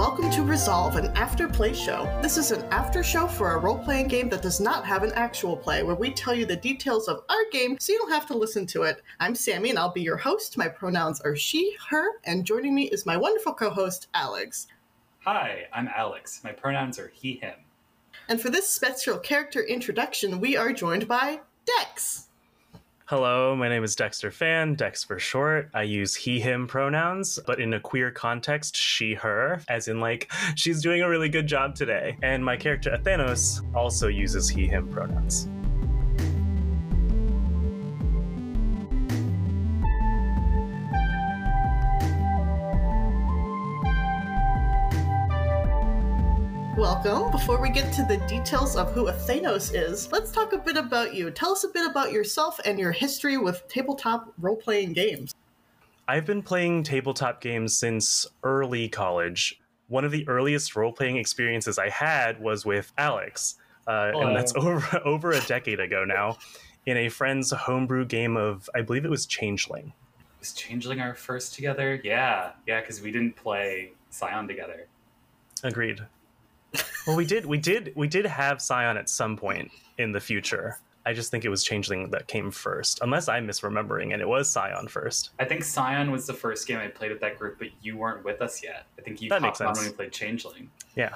Welcome to Resolve, an after play show. This is an after show for a role playing game that does not have an actual play, where we tell you the details of our game so you don't have to listen to it. I'm Sammie, and I'll be your host. My pronouns are she, her, and joining me is my wonderful co host, Alex. Hi, I'm Alex. My pronouns are he, him. And for this special character introduction, we are joined by Dex. Hello, my name is Dexter Fan, Dex for short. I use he, him pronouns, but in a queer context, she, her, as in like, she's doing a really good job today. And my character Athenos also uses he, him pronouns. Welcome. Before we get to the details of who Athenos is, let's talk a bit about you. Tell us a bit about yourself and your history with tabletop role playing games. I've been playing tabletop games since early college. One of the earliest role playing experiences I had was with Alex, uh, and that's over over a decade ago now, in a friend's homebrew game of I believe it was Changeling. Was Changeling our first together? Yeah, yeah, because we didn't play Scion together. Agreed. Well, we did, we did, we did have Scion at some point in the future. I just think it was Changeling that came first, unless I'm misremembering, and it was Scion first. I think Scion was the first game I played with that group, but you weren't with us yet. I think you That popped on when we played Changeling. Yeah,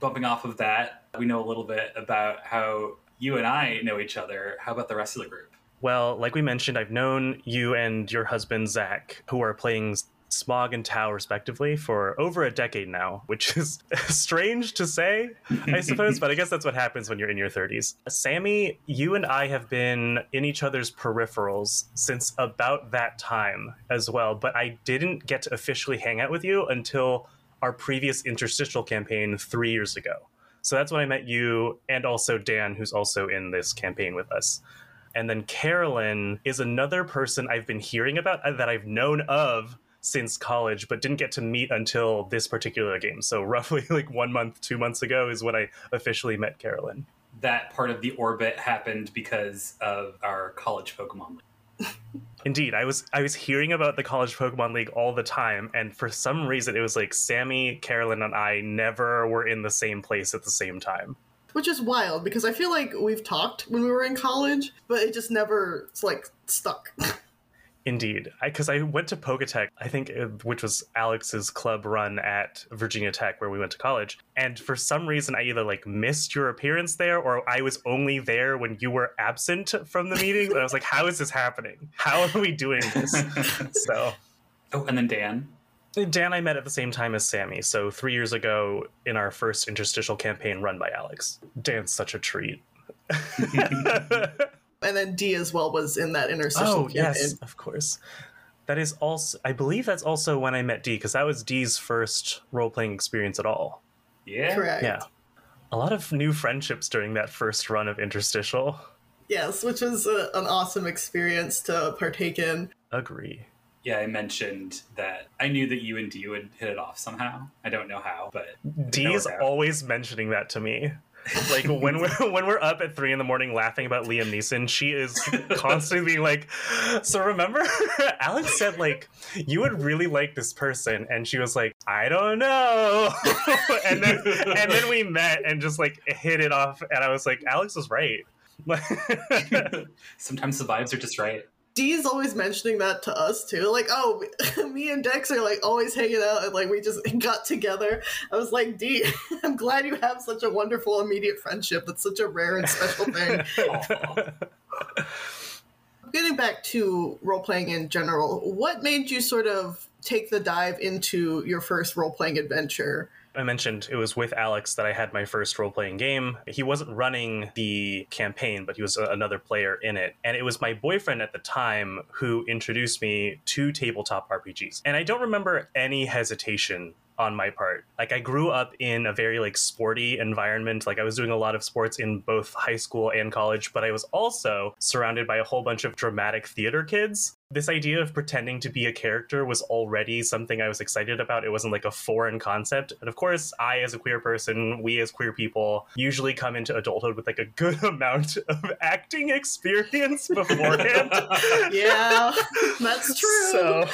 Bumping off of that, we know a little bit about how you and I know each other. How about the rest of the group? Well, like we mentioned, I've known you and your husband Zach, who are playing Smog and Tau respectively, for over a decade now, which is strange to say, I suppose, but I guess that's what happens when you're in your 30s. Sammie, you and I have been in each other's peripherals since about that time as well, but I didn't get to officially hang out with you until our previous interstitial campaign three years ago. So that's when I met you and also Dan, who's also in this campaign with us. And then Carolyn is another person I've been hearing about that I've known of since college, but didn't get to meet until this particular game. So roughly like one month, two months ago is when I officially met Carolyn. That part of the orbit happened because of our college Pokemon League. Indeed, I was I was hearing about the college Pokemon League all the time, and for some reason it was like Sammie, Carolyn, and I never were in the same place at the same time. Which is wild because I feel like we've talked when we were in college, but it just never it's like stuck. Indeed, because I, went to Poketech, I think, uh, which was Alex's club run at Virginia Tech, where we went to college. And for some reason, I either like missed your appearance there, or I was only there when you were absent from the meeting. And I was like, "How is this happening? How are we doing this?" so, Oh, and then Dan. Dan, I met at the same time as Sammie. So three years ago, in our first interstitial campaign run by Alex. Dan's such a treat. and then D as well was in that interstitial Oh campaign. yes, of course. That is also. I believe that's also when I met D because that was D's first role playing experience at all. Yeah. Correct. Yeah, a lot of new friendships during that first run of interstitial. Yes, which was a, an awesome experience to partake in. Agree. Yeah, I mentioned that I knew that you and D would hit it off somehow. I don't know how, but D is always mentioning that to me. Like when we're when we're up at three in the morning laughing about Liam Neeson, she is constantly being like, "So remember, Alex said like you would really like this person," and she was like, "I don't know," and then and then we met and just like hit it off, and I was like, "Alex was right." sometimes the vibes are just right. Dee's always mentioning that to us too. Like, oh, me and Dex are like always hanging out and like we just got together. I was like, Dee, I'm glad you have such a wonderful immediate friendship. That's such a rare and special thing. Getting back to role playing in general, what made you sort of take the dive into your first role playing adventure? I mentioned it was with Alex that I had my first role playing game. He wasn't running the campaign, but he was a- another player in it. And it was my boyfriend at the time who introduced me to tabletop RPGs. And I don't remember any hesitation on my part. Like I grew up in a very like sporty environment. Like I was doing a lot of sports in both high school and college, but I was also surrounded by a whole bunch of dramatic theater kids. This idea of pretending to be a character was already something I was excited about. It wasn't like a foreign concept. And of course, I as a queer person, we as queer people usually come into adulthood with like a good amount of acting experience beforehand. Yeah, that's true. So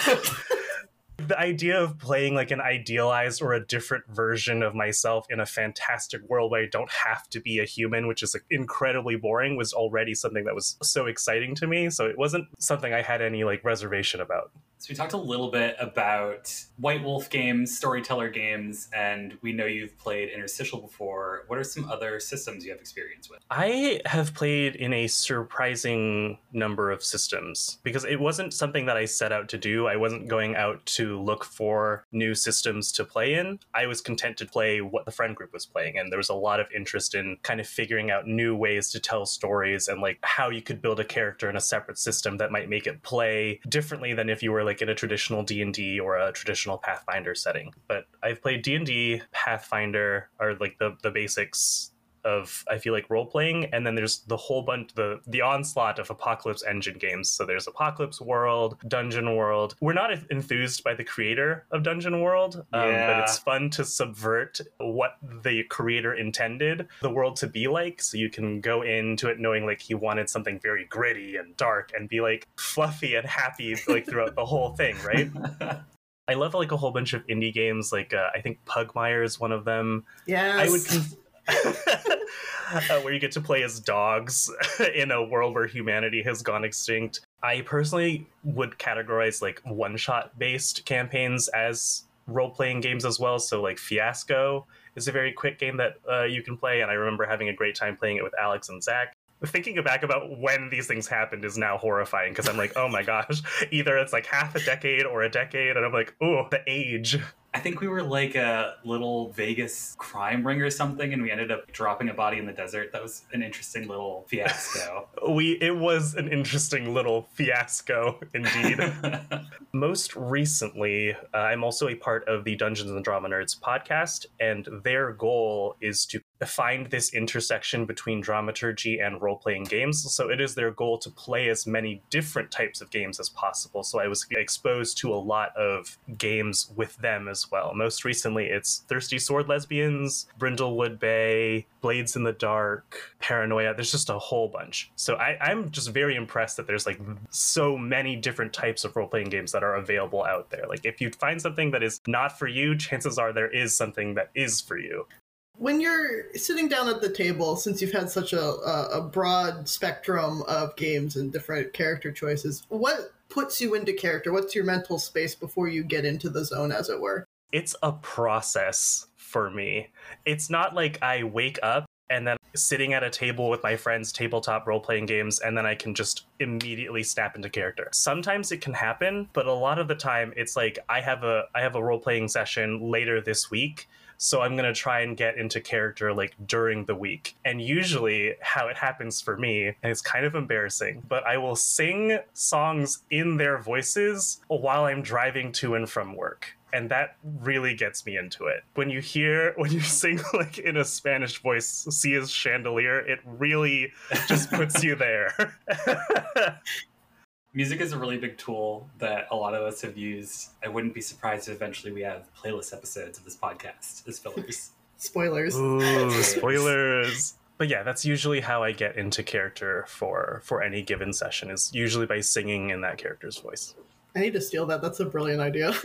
the idea of playing like an idealized or a different version of myself in a fantastic world where I don't have to be a human, which is like, incredibly boring, was already something that was so exciting to me. So it wasn't something I had any like reservation about. So we talked a little bit about White Wolf games, storyteller games, and we know you've played Interstitial before. What are some other systems you have experience with? I have played in a surprising number of systems because it wasn't something that I set out to do. I wasn't going out to look for new systems to play in. I was content to play what the friend group was playing, and there was a lot of interest in kind of figuring out new ways to tell stories and like how you could build a character in a separate system that might make it play differently than if you were like in a traditional D&D or a traditional Pathfinder setting. But I've played D&D, Pathfinder are like the the basics of I feel like role playing, and then there's the whole bunch the the onslaught of Apocalypse Engine games. So there's Apocalypse World, Dungeon World. We're not enthused by the creator of Dungeon World, um, Yeah. but it's fun to subvert what the creator intended the world to be like. So you can go into it knowing like he wanted something very gritty and dark, and be like fluffy and happy like throughout the whole thing, right? I love like a whole bunch of indie games. Like uh, I think Pugmire is one of them. Yeah, I would. Con- uh, where you get to play as dogs in a world where humanity has gone extinct. I personally would categorize like one shot based campaigns as role playing games as well. So, like Fiasco is a very quick game that uh, you can play, and I remember having a great time playing it with Alex and Zach. Thinking back about when these things happened is now horrifying because I'm like, oh my gosh, either it's like half a decade or a decade, and I'm like, oh, the age. I think we were like a little Vegas crime ring or something, and we ended up dropping a body in the desert. That was an interesting little fiasco. We it was an interesting little fiasco indeed. Most recently, uh, I'm also a part of the Dungeons and Drama Nerds podcast, and their goal is to find this intersection between dramaturgy and role playing games. So it is their goal to play as many different types of games as possible. So I was exposed to a lot of games with them as well. Most recently, it's Thirsty Sword Lesbians, Brindlewood Bay, Blades in the Dark, Paranoia. There's just a whole bunch. So I, I'm just very impressed that there's like so many different types of role playing games that are available out there. Like if you find something that is not for you, chances are there is something that is for you. When you're sitting down at the table, since you've had such a, a, broad spectrum of games and different character choices, what puts you into character? What's your mental space before you get into the zone, as it were? It's a process for me. It's not like I wake up and then sitting at a table with my friends tabletop role playing games and then I can just immediately snap into character. Sometimes it can happen, but a lot of the time it's like I have a I have a role playing session later this week so I'm going to try and get into character like during the week. And usually, how it happens for me, and it's kind of embarrassing, but I will sing songs in their voices while I'm driving to and from work. And that really gets me into it. When you hear, when you sing like in a Spanish voice, Sia's Chandelier, it really just puts you there. Music is a really big tool that a lot of us have used. I wouldn't be surprised if eventually we have playlist episodes of this podcast as fillers. Spoilers. Ooh, spoilers. But yeah, that's usually how I get into character for for any given session is usually by singing in that character's voice. I need to steal that. That's a brilliant idea.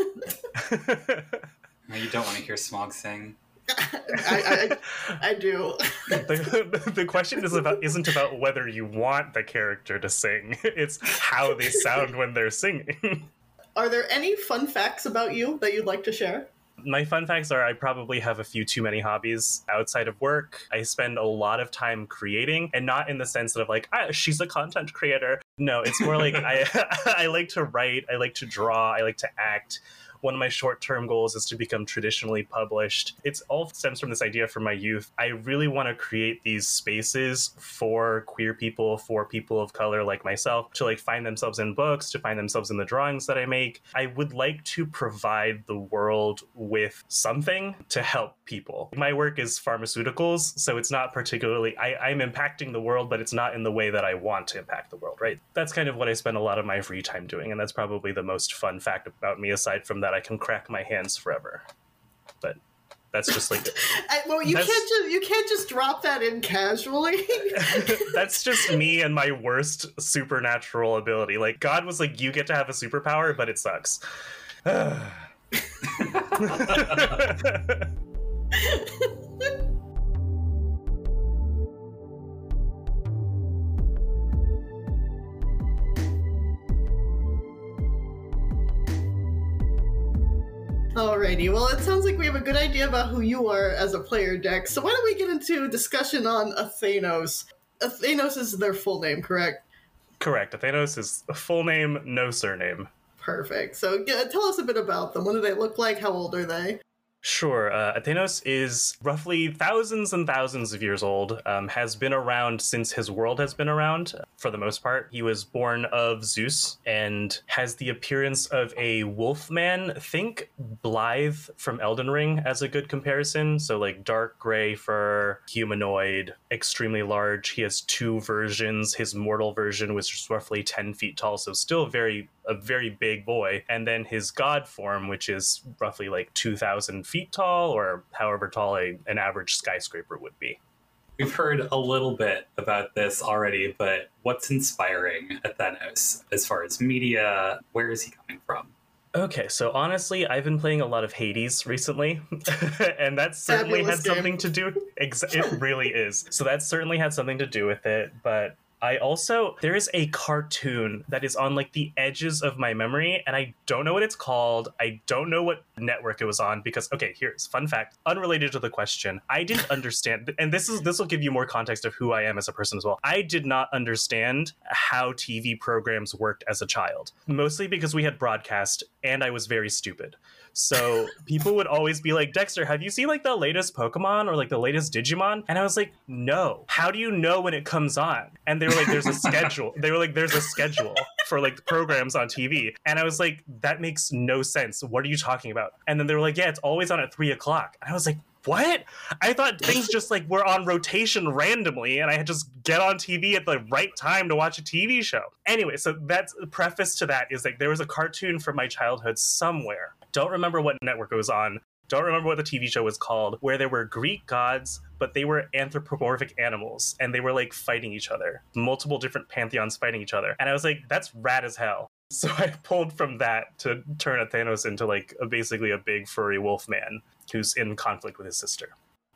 Now, you don't want to hear Smog sing. I, I, I do. the, the question is about isn't about whether you want the character to sing. It's how they sound when they're singing. Are there any fun facts about you that you'd like to share? My fun facts are I probably have a few too many hobbies outside of work. I spend a lot of time creating, and not in the sense of like, ah, she's a content creator. No, it's more like I, I like to write, I like to draw, I like to act. One of my short term goals is to become traditionally published. It's all stems from this idea from my youth. I really want to create these spaces for queer people, for people of color like myself, to like find themselves in books, to find themselves in the drawings that I make. I would like to provide the world with something to help people. My work is pharmaceuticals, so it's not particularly, I, I'm impacting the world, but it's not in the way that I want to impact the world, right? That's kind of what I spend a lot of my free time doing, and that's probably the most fun fact about me, aside from that I can crack my hands forever. But that's just like I, well, you can't just you can't just drop that in casually. that's just me and my worst supernatural ability. Like God was like, you get to have a superpower, but it sucks. Alrighty, well, it sounds like we have a good idea about who you are as a player, Dex. So why don't we get into a discussion on Athenos? Athenos is their full name, correct? Correct. Athenos is a full name, no surname. Perfect. So yeah, tell us a bit about them. What do they look like? How old are they? Sure. Uh, Athenos is roughly thousands and thousands of years old, um, has been around since his world has been around, for the most part. He was born of Zeus and has the appearance of a wolf man. Think Blaidd from Elden Ring as a good comparison. So, like dark gray fur, humanoid, extremely large. He has two versions. His mortal version was roughly 10 feet tall, so still very a very big boy, and then his god form, which is roughly like 2,000 feet tall, or however tall a, an average skyscraper would be. We've heard a little bit about this already, but what's inspiring Athenos as far as media? Where is he coming from? Okay, so honestly, I've been playing a lot of Hades recently, and that certainly Fabulous had game. something to do. Ex- it really is. So that certainly had something to do with it. But I also there is a cartoon that is on like the edges of my memory, and I don't know what it's called. I don't know what network it was on because okay, here's fun fact, unrelated to the question. I didn't understand, and this is this will give you more context of who I am as a person as well. I did not understand how TV programs worked as a child, mostly because we had broadcast, and I was very stupid. So people would always be like, Dexter, have you seen like the latest Pokemon or like the latest Digimon? And I was like, no. How do you know when it comes on? And they were like, there's a schedule. They were like, there's a schedule for like programs on TV. And I was like, that makes no sense. What are you talking about? And then they were like, yeah, it's always on at three o'clock. And I was like, what? I thought things just like were on rotation randomly, and I had just get on TV at the right time to watch a TV show. Anyway, so that's the preface to that is like there was a cartoon from my childhood somewhere. Don't remember what network it was on. Don't remember what the TV show was called, where there were Greek gods, but they were anthropomorphic animals, and they were like fighting each other. Multiple different pantheons fighting each other. And I was like, that's rad as hell. So I pulled from that to turn Athenos into like a, basically a big furry wolf man who's in conflict with his sister.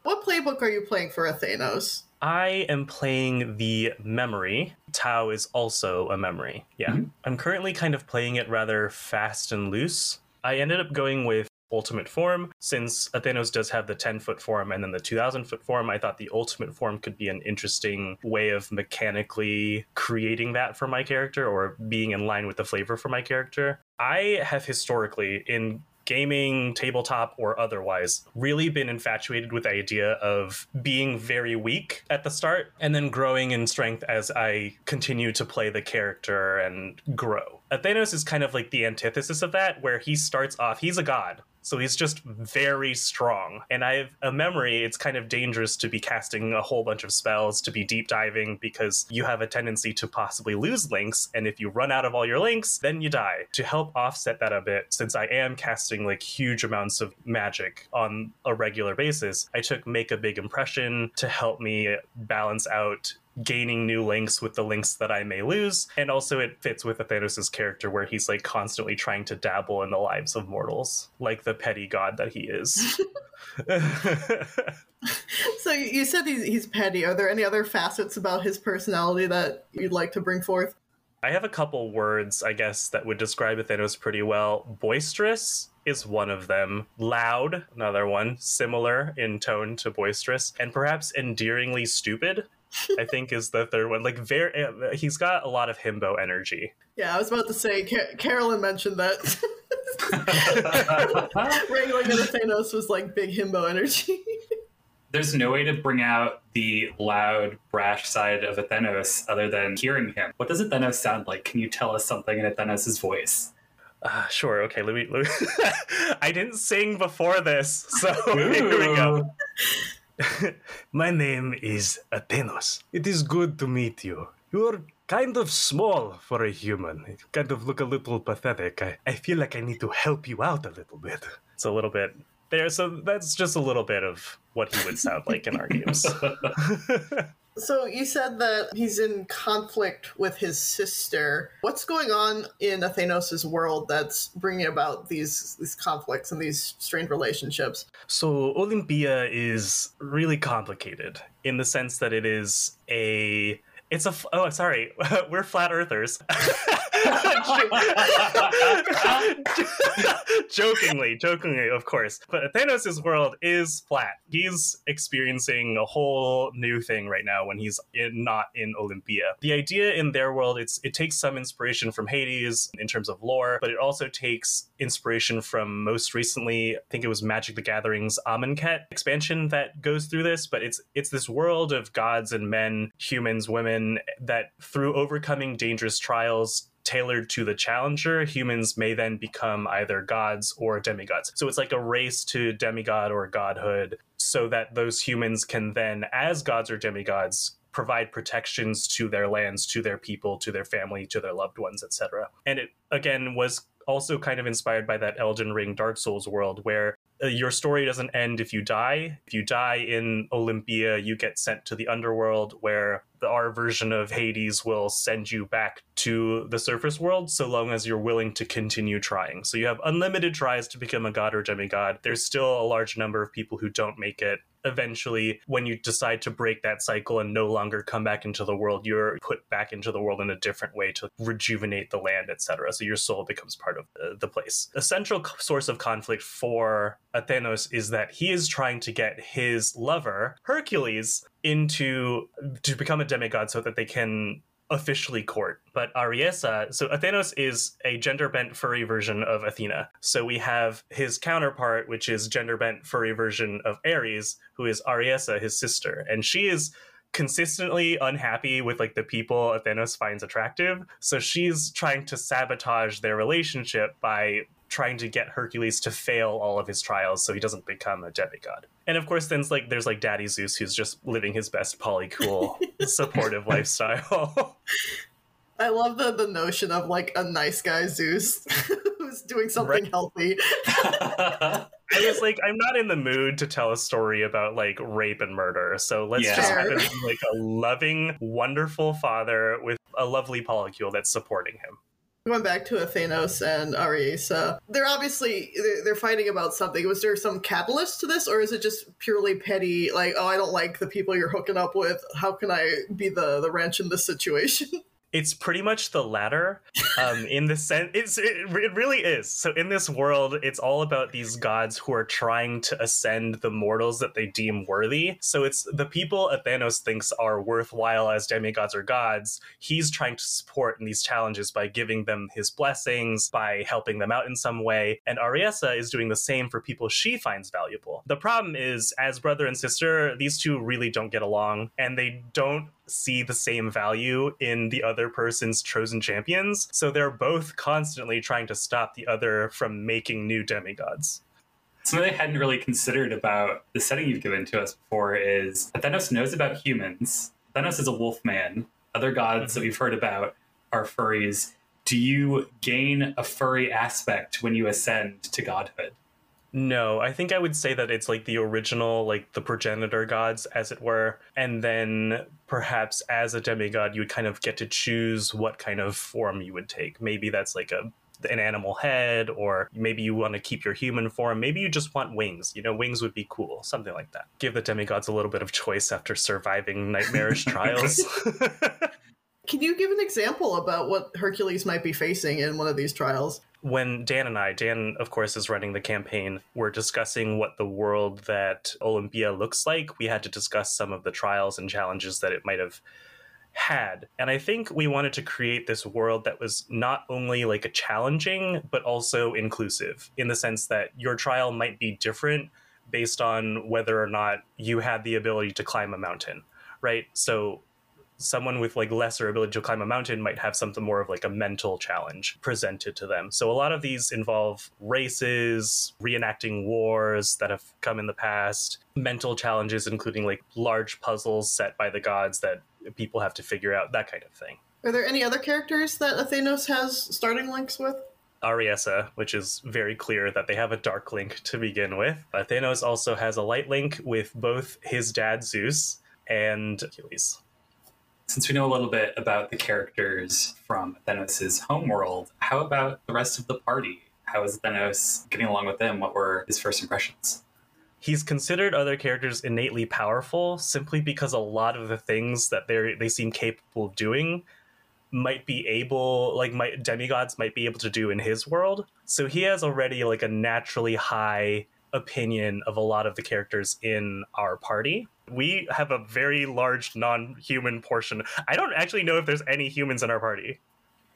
What playbook are you playing for Athenos? I am playing the memory. Tau is also a memory. Yeah. Mhm. I'm currently kind of playing it rather fast and loose. I ended up going with ultimate form since Athenos does have the 10 foot form and then the 2000 foot form. I thought the ultimate form could be an interesting way of mechanically creating that for my character or being in line with the flavor for my character. I have historically in gaming, tabletop, or otherwise, really been infatuated with the idea of being very weak at the start and then growing in strength as I continue to play the character and grow. Athenos is kind of like the antithesis of that, where he starts off, he's a god. So he's just very strong. And I have a memory, it's kind of dangerous to be casting a whole bunch of spells, to be deep diving, because you have a tendency to possibly lose links. And if you run out of all your links, then you die. To help offset that a bit, since I am casting like huge amounts of magic on a regular basis, I took Make a Big Impression to help me balance out gaining new links with the links that I may lose. And also it fits with Athenos' character where he's like constantly trying to dabble in the lives of mortals, like the petty god that he is. So you said he's, he's petty. Are there any other facets about his personality that you'd like to bring forth? I have a couple words, I guess, that would describe Athenos pretty well. Boisterous is one of them. Loud, another one, similar in tone to boisterous, and perhaps endearingly stupid. I think is the third one. Like very, uh, he's got a lot of himbo energy. Yeah, I was about to say, Car- Carolyn mentioned that wrangling in Athenos was like big himbo energy. There's no way to bring out the loud, brash side of Athenos other than hearing him. What does Athenos sound like? Can you tell us something in Athenos' voice? Uh, sure. Okay. Let me. Let me I didn't sing before this, so here we go. My name is Athenos. It is good to meet you. You're kind of small for a human. You kind of look a little pathetic. I, I feel like I need to help you out a little bit. It's a little bit there. So that's just a little bit of what he would sound like in our games. So you said that he's in conflict with his sister. What's going on in Athenos' world that's bringing about these these conflicts and these strained relationships? So Olympia is really complicated in the sense that it is a it's a oh sorry we're flat earthers jokingly, jokingly, of course. But Thanos' world is flat. He's experiencing a whole new thing right now when he's in, not in Olympia. The idea in their world, it's it takes some inspiration from Hades in terms of lore, but it also takes inspiration from most recently, I think it was Magic the Gathering's Amonkhet expansion that goes through this. But it's it's this world of gods and men, humans, women that through overcoming dangerous trials tailored to the challenger, humans may then become either gods or demigods. So it's like a race to demigod or godhood, so that those humans can then, as gods or demigods, provide protections to their lands, to their people, to their family, to their loved ones, etc. And it again was also kind of inspired by that Elden Ring Dark Souls world where uh, your story doesn't end if you die. If you die in Olympia, you get sent to the underworld where the, our version of Hades will send you back to the surface world so long as you're willing to continue trying. So you have unlimited tries to become a god or demigod. There's still a large number of people who don't make it eventually when you decide to break that cycle and no longer come back into the world you're put back into the world in a different way to rejuvenate the land etc so your soul becomes part of the, the place. A central source of conflict for athenos is that he is trying to get his lover hercules into to become a demigod so that they can officially court. But Ariesa, so Athenos is a gender bent furry version of Athena. So we have his counterpart, which is gender bent furry version of Ares, who is Ariesa, his sister. And she is consistently unhappy with like the people Athenos finds attractive. So she's trying to sabotage their relationship by trying to get Hercules to fail all of his trials so he doesn't become a demigod. And of course, then like there's like Daddy Zeus who's just living his best polycule supportive lifestyle. I love the the notion of like a nice guy Zeus who's doing something right. healthy. I was like, I'm not in the mood to tell a story about like rape and murder. So let's yeah. just have him like a loving, wonderful father with a lovely polycule that's supporting him. Going back to Athenos and Ariesa, they're obviously they're fighting about something. Was there some catalyst to this, or is it just purely petty? Like, oh, I don't like the people you're hooking up with. How can I be the the wrench in this situation? it's pretty much the latter um, in the sense it's it, it, really is. So in this world it's all about these gods who are trying to ascend the mortals that they deem worthy. So it's the people athenos thinks are worthwhile as demigods or gods he's trying to support in these challenges by giving them his blessings by helping them out in some way. And ariesa is doing the same for people she finds valuable. The problem is as brother and sister these two really don't get along and they don't see the same value in the other person's chosen champions. So they're both constantly trying to stop the other from making new demigods. Something I hadn't really considered about the setting you've given to us before is Athenos knows about humans. Athenos is a wolf man. Other gods mm-hmm. that we've heard about are furries. Do you gain a furry aspect when you ascend to godhood? No, I think I would say that it's like the original, like the progenitor gods, as it were. And then perhaps as a demigod, you would kind of get to choose what kind of form you would take. Maybe that's like a an animal head, or maybe you want to keep your human form. Maybe you just want wings. You know, wings would be cool, something like that. Give the demigods a little bit of choice after surviving nightmarish trials. Can you give an example about what Hercules might be facing in one of these trials? When Dan and I, Dan, of course, is running the campaign, we're discussing what the world that Olympia looks like. We had to discuss some of the trials and challenges that it might have had. And I think we wanted to create this world that was not only like a challenging, but also inclusive in the sense that your trial might be different based on whether or not you had the ability to climb a mountain, right? So someone with like lesser ability to climb a mountain might have something more of like a mental challenge presented to them. So a lot of these involve races, reenacting wars that have come in the past, mental challenges including like large puzzles set by the gods that people have to figure out, that kind of thing. Are there any other characters that Athenos has starting links with? Ariesa, which is very clear that they have a dark link to begin with. Thanos also has a light link with both his dad Zeus and Achilles. Since we know a little bit about the characters from Thanos' homeworld, how about the rest of the party? How is Thanos getting along with them? What were his first impressions? He's considered other characters innately powerful simply because a lot of the things that they they seem capable of doing might be able like might demigods might be able to do in his world. So he has already like a naturally high opinion of a lot of the characters in our party. We have a very large non-human portion. I don't actually know if there's any humans in our party.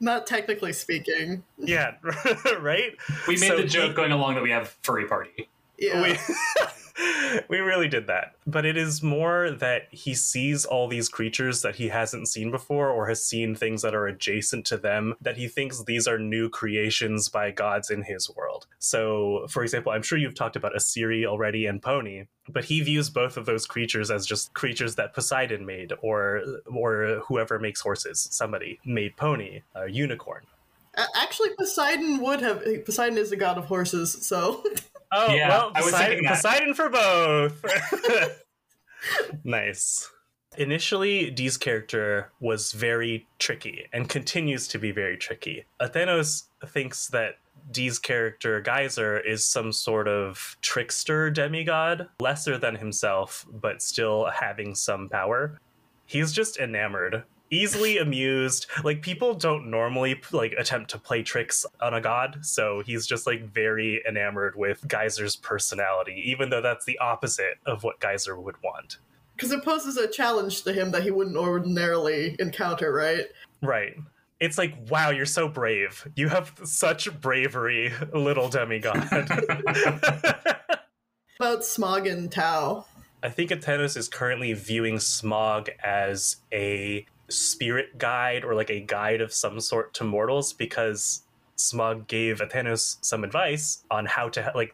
Not technically speaking. Yeah, right? We made So the he- joke going along that we have furry party. Yeah. we we really did that but it is more that he sees all these creatures that he hasn't seen before or has seen things that are adjacent to them that he thinks these are new creations by gods in his world so for example i'm sure you've talked about asiri already and pony but he views both of those creatures as just creatures that poseidon made or or whoever makes horses somebody made pony a unicorn Actually, Poseidon would have. Poseidon is the god of horses, so. Oh, Yeah, well, Poseidon. Poseidon for both. nice. Initially, Dee's character was very tricky and continues to be very tricky. Athenos thinks that Dee's character, Geyser, is some sort of trickster demigod, lesser than himself, but still having some power. He's just enamored easily amused. Like people don't normally like attempt to play tricks on a god so he's just like very enamored with geyser's personality even though that's the opposite of what geyser would want. Because it poses a challenge to him that he wouldn't ordinarily encounter, right? right. It's like wow you're so brave. You have such bravery little demigod. About Smog and Tau. I think Athenos is currently viewing Smog as a spirit guide or like a guide of some sort to mortals because Smog gave Athenos some advice on how to like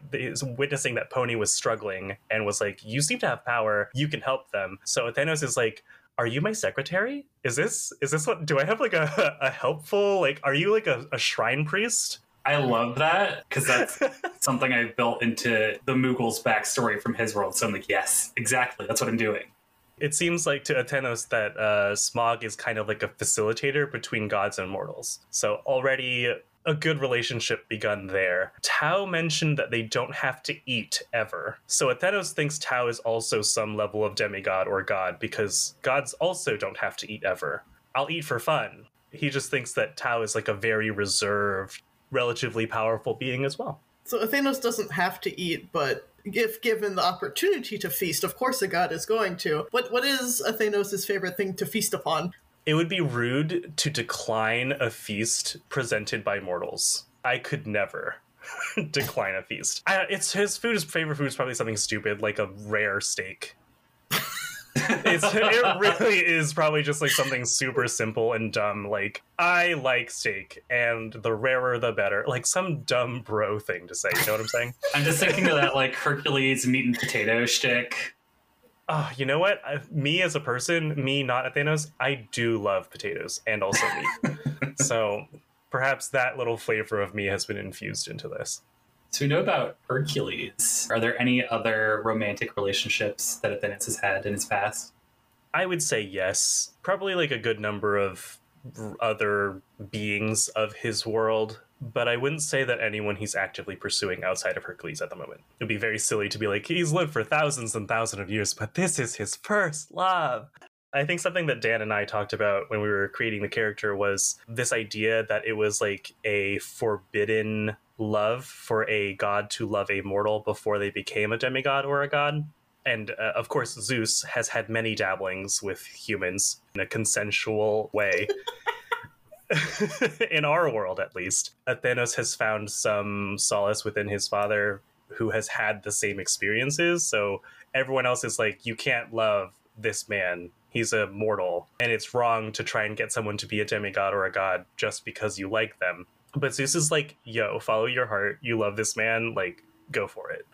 witnessing that Pony was struggling and was like, "You seem to have power. You can help them." So Athenos is like, "Are you my secretary? Is this is this what? Do I have like a a helpful like? Are you like a, a shrine priest?" I love that because that's something I built into the Moogle's backstory from his world. So I'm like, yes, exactly. That's what I'm doing. It seems like to Athenos that uh, Smog is kind of like a facilitator between gods and mortals. So already a good relationship begun there. Tau mentioned that they don't have to eat ever. So Athenos thinks Tau is also some level of demigod or god because gods also don't have to eat ever. I'll eat for fun. He just thinks that Tau is like a very reserved, relatively powerful being as well. So Athenos doesn't have to eat, but if given the opportunity to feast, of course a god is going to. What what is Athenos' favorite thing to feast upon? It would be rude to decline a feast presented by mortals. I could never decline a feast. I, it's his food. His favorite food is probably something stupid like a rare steak. it's, it really is probably just like something super simple and dumb. Like I like steak, and the rarer the better. Like some dumb bro thing to say. You know what I'm saying? I'm just thinking of that like Hercules meat and potato shtick. Oh, you know what? I, me as a person, me not Athenos, I do love potatoes and also meat. so perhaps that little flavor of me has been infused into this. So we know about Hercules. Are there any other romantic relationships that Athenos has had in his past? I would say yes. Probably like a good number of other beings of his world, but I wouldn't say that anyone he's actively pursuing outside of Hercules at the moment. It would be very silly to be like, he's lived for thousands and thousands of years, but this is his first love. I think something that Dan and I talked about when we were creating the character was this idea that it was like a forbidden love for a god to love a mortal before they became a demigod or a god. And uh, of course, Zeus has had many dabblings with humans in a consensual way. in our world, at least. Athenos has found some solace within his father who has had the same experiences. So everyone else is like, you can't love this man. He's a mortal. And it's wrong to try and get someone to be a demigod or a god just because you like them. But Zeus is like, yo, follow your heart. You love this man. Like, go for it.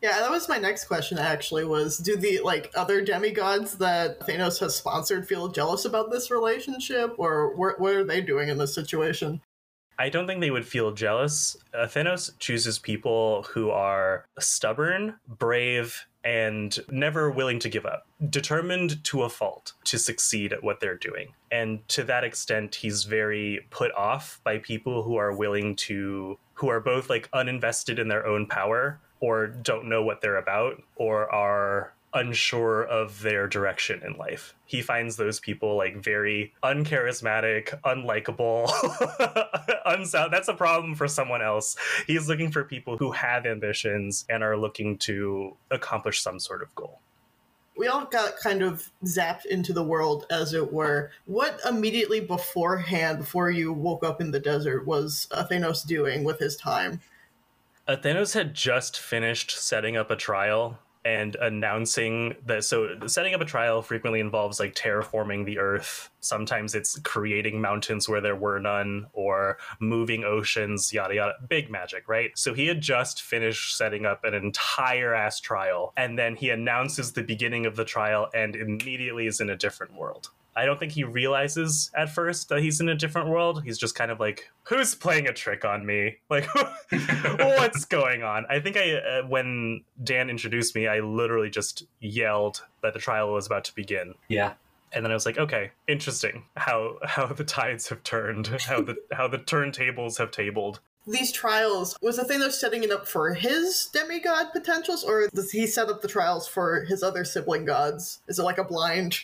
Yeah, that was my next question actually was do the like other demigods that Thanos has sponsored feel jealous about this relationship or what, what are they doing in this situation? I don't think they would feel jealous. Uh, Thanos chooses people who are stubborn, brave, and never willing to give up, determined to a fault to succeed at what they're doing. And to that extent, he's very put off by people who are willing to, who are both like uninvested in their own power or don't know what they're about or are unsure of their direction in life. He finds those people like very uncharismatic, unlikable, unsound. That's a problem for someone else. He's looking for people who have ambitions and are looking to accomplish some sort of goal. We all got kind of zapped into the world, as it were. What immediately beforehand, before you woke up in the desert, was Thanos doing with his time? Thanos had just finished setting up a trial and announcing that so setting up a trial frequently involves like terraforming the earth. Sometimes it's creating mountains where there were none or moving oceans yada yada. Big magic right? So he had just finished setting up an entire ass trial and then he announces the beginning of the trial and immediately is in a different world I don't think he realizes at first that he's in a different world. He's just kind of like, "Who's playing a trick on me? Like, what's going on?" I think I, uh, when Dan introduced me, I literally just yelled that the trial was about to begin. Yeah. And then I was like, okay, interesting how how the tides have turned, how the how the turntables have tabled these trials was the thing that's setting it up for his demigod potentials or does he set up the trials for his other sibling gods is it like a blind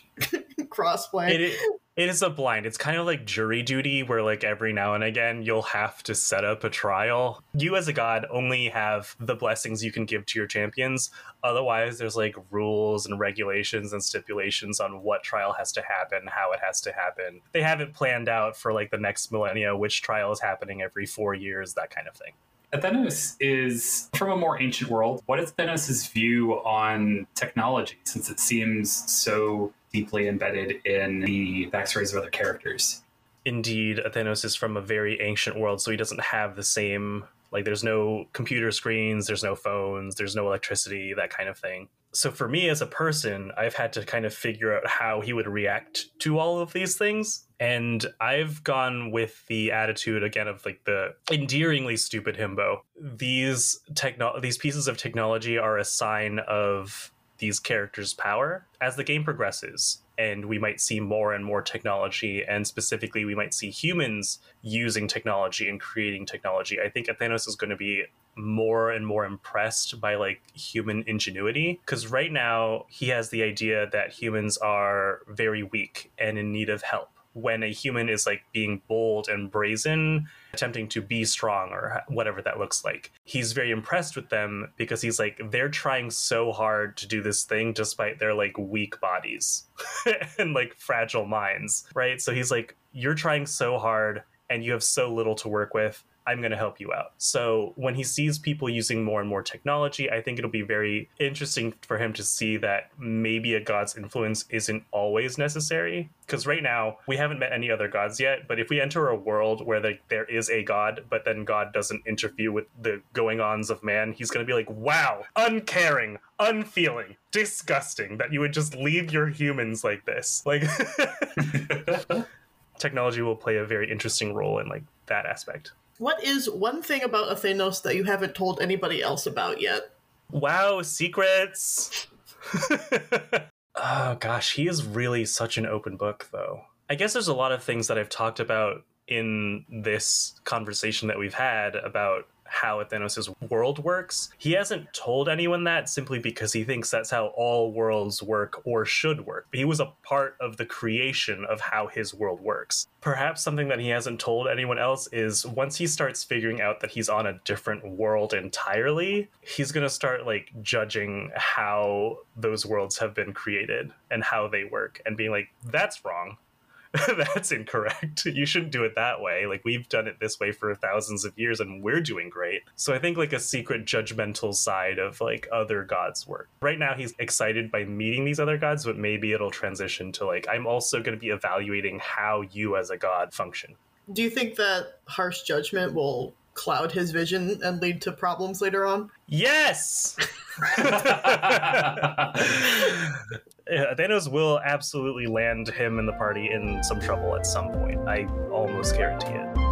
crossplay it, it is a blind. It's kind of like jury duty, where like every now and again you'll have to set up a trial. You as a god only have the blessings you can give to your champions. Otherwise, there's like rules and regulations and stipulations on what trial has to happen, how it has to happen. They haven't planned out for like the next millennia which trial is happening every four years, that kind of thing. Thanos is from a more ancient world. What is Thanos' view on technology since it seems so deeply embedded in the backstories of other characters. Indeed, Thanos is from a very ancient world, so he doesn't have the same like there's no computer screens, there's no phones, there's no electricity, that kind of thing. So for me as a person, I've had to kind of figure out how he would react to all of these things. And I've gone with the attitude again of like the endearingly stupid himbo. These techno these pieces of technology are a sign of these characters' power as the game progresses. And we might see more and more technology, and specifically, we might see humans using technology and creating technology. I think Thanos is going to be more and more impressed by like human ingenuity because right now he has the idea that humans are very weak and in need of help when a human is like being bold and brazen, attempting to be strong or whatever that looks like. He's very impressed with them because he's like, they're trying so hard to do this thing despite their like weak bodies and like fragile minds, right? So he's like, you're trying so hard and you have so little to work with I'm going to help you out. So when he sees people using more and more technology, I think it'll be very interesting for him to see that maybe a god's influence isn't always necessary. Because right now, we haven't met any other gods yet, but if we enter a world where the, there is a god, but then God doesn't interfere with the going ons of man, he's going to be like, wow, uncaring, unfeeling, disgusting that you would just leave your humans like this. Like, technology will play a very interesting role in like that aspect. What is one thing about Thanos that you haven't told anybody else about yet? Wow, secrets! oh gosh, he is really such an open book, though. I guess there's a lot of things that I've talked about in this conversation that we've had about how Thanos' world works. He hasn't told anyone that simply because he thinks that's how all worlds work or should work. He was a part of the creation of how his world works. Perhaps something that he hasn't told anyone else is once he starts figuring out that he's on a different world entirely, he's going to start like judging how those worlds have been created and how they work and being like, that's wrong that's incorrect. You shouldn't do it that way. Like we've done it this way for thousands of years and we're doing great. So I think like a secret judgmental side of like other gods work. Right now he's excited by meeting these other gods, but maybe it'll transition to like I'm also going to be evaluating how you as a god function. Do you think that harsh judgment will cloud his vision and lead to problems later on? Yes. Athenos will absolutely land him and the party in some trouble at some point. I almost guarantee it.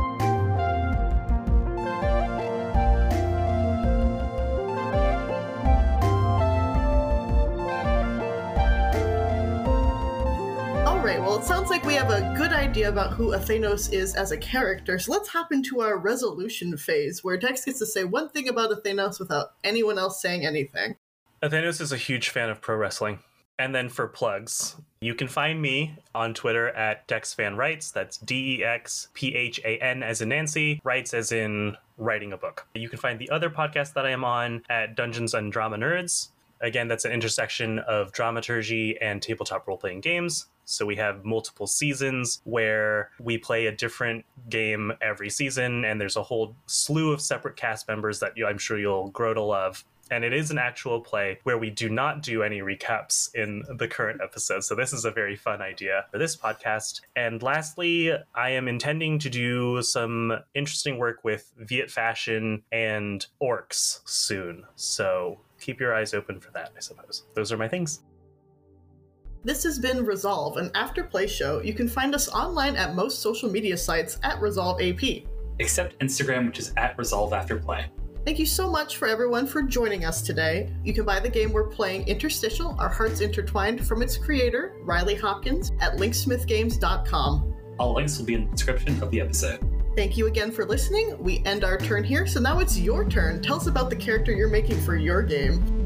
Right, well, it sounds like we have a good idea about who Athenos is as a character, so let's hop into our resolution phase, where Dex gets to say one thing about Athenos without anyone else saying anything. Athenos is a huge fan of pro wrestling. And then for plugs, you can find me on Twitter at DexPhanWrites. That's D E X P H A N as in Nancy, writes as in writing a book. You can find the other podcast that I am on at Dungeons and Drama Nerds. Again, that's an intersection of dramaturgy and tabletop role playing games. So we have multiple seasons where we play a different game every season, and there's a whole slew of separate cast members that I'm sure you'll grow to love and it is an actual play where we do not do any recaps in the current episode. So this is a very fun idea for this podcast. And lastly, I am intending to do some interesting work with Viet fashion and orcs soon. So keep your eyes open for that, I suppose. Those are my things. This has been Resolve, an after play show. You can find us online at most social media sites at Resolve AP. Except Instagram, which is at Resolve After Play. Thank you so much for everyone for joining us today. You can buy the game we're playing, Interstitial Our Hearts Intertwined, from its creator, Riley Hopkins, at linksmithgames.com. All links will be in the description of the episode. Thank you again for listening. We end our turn here, so now it's your turn. Tell us about the character you're making for your game.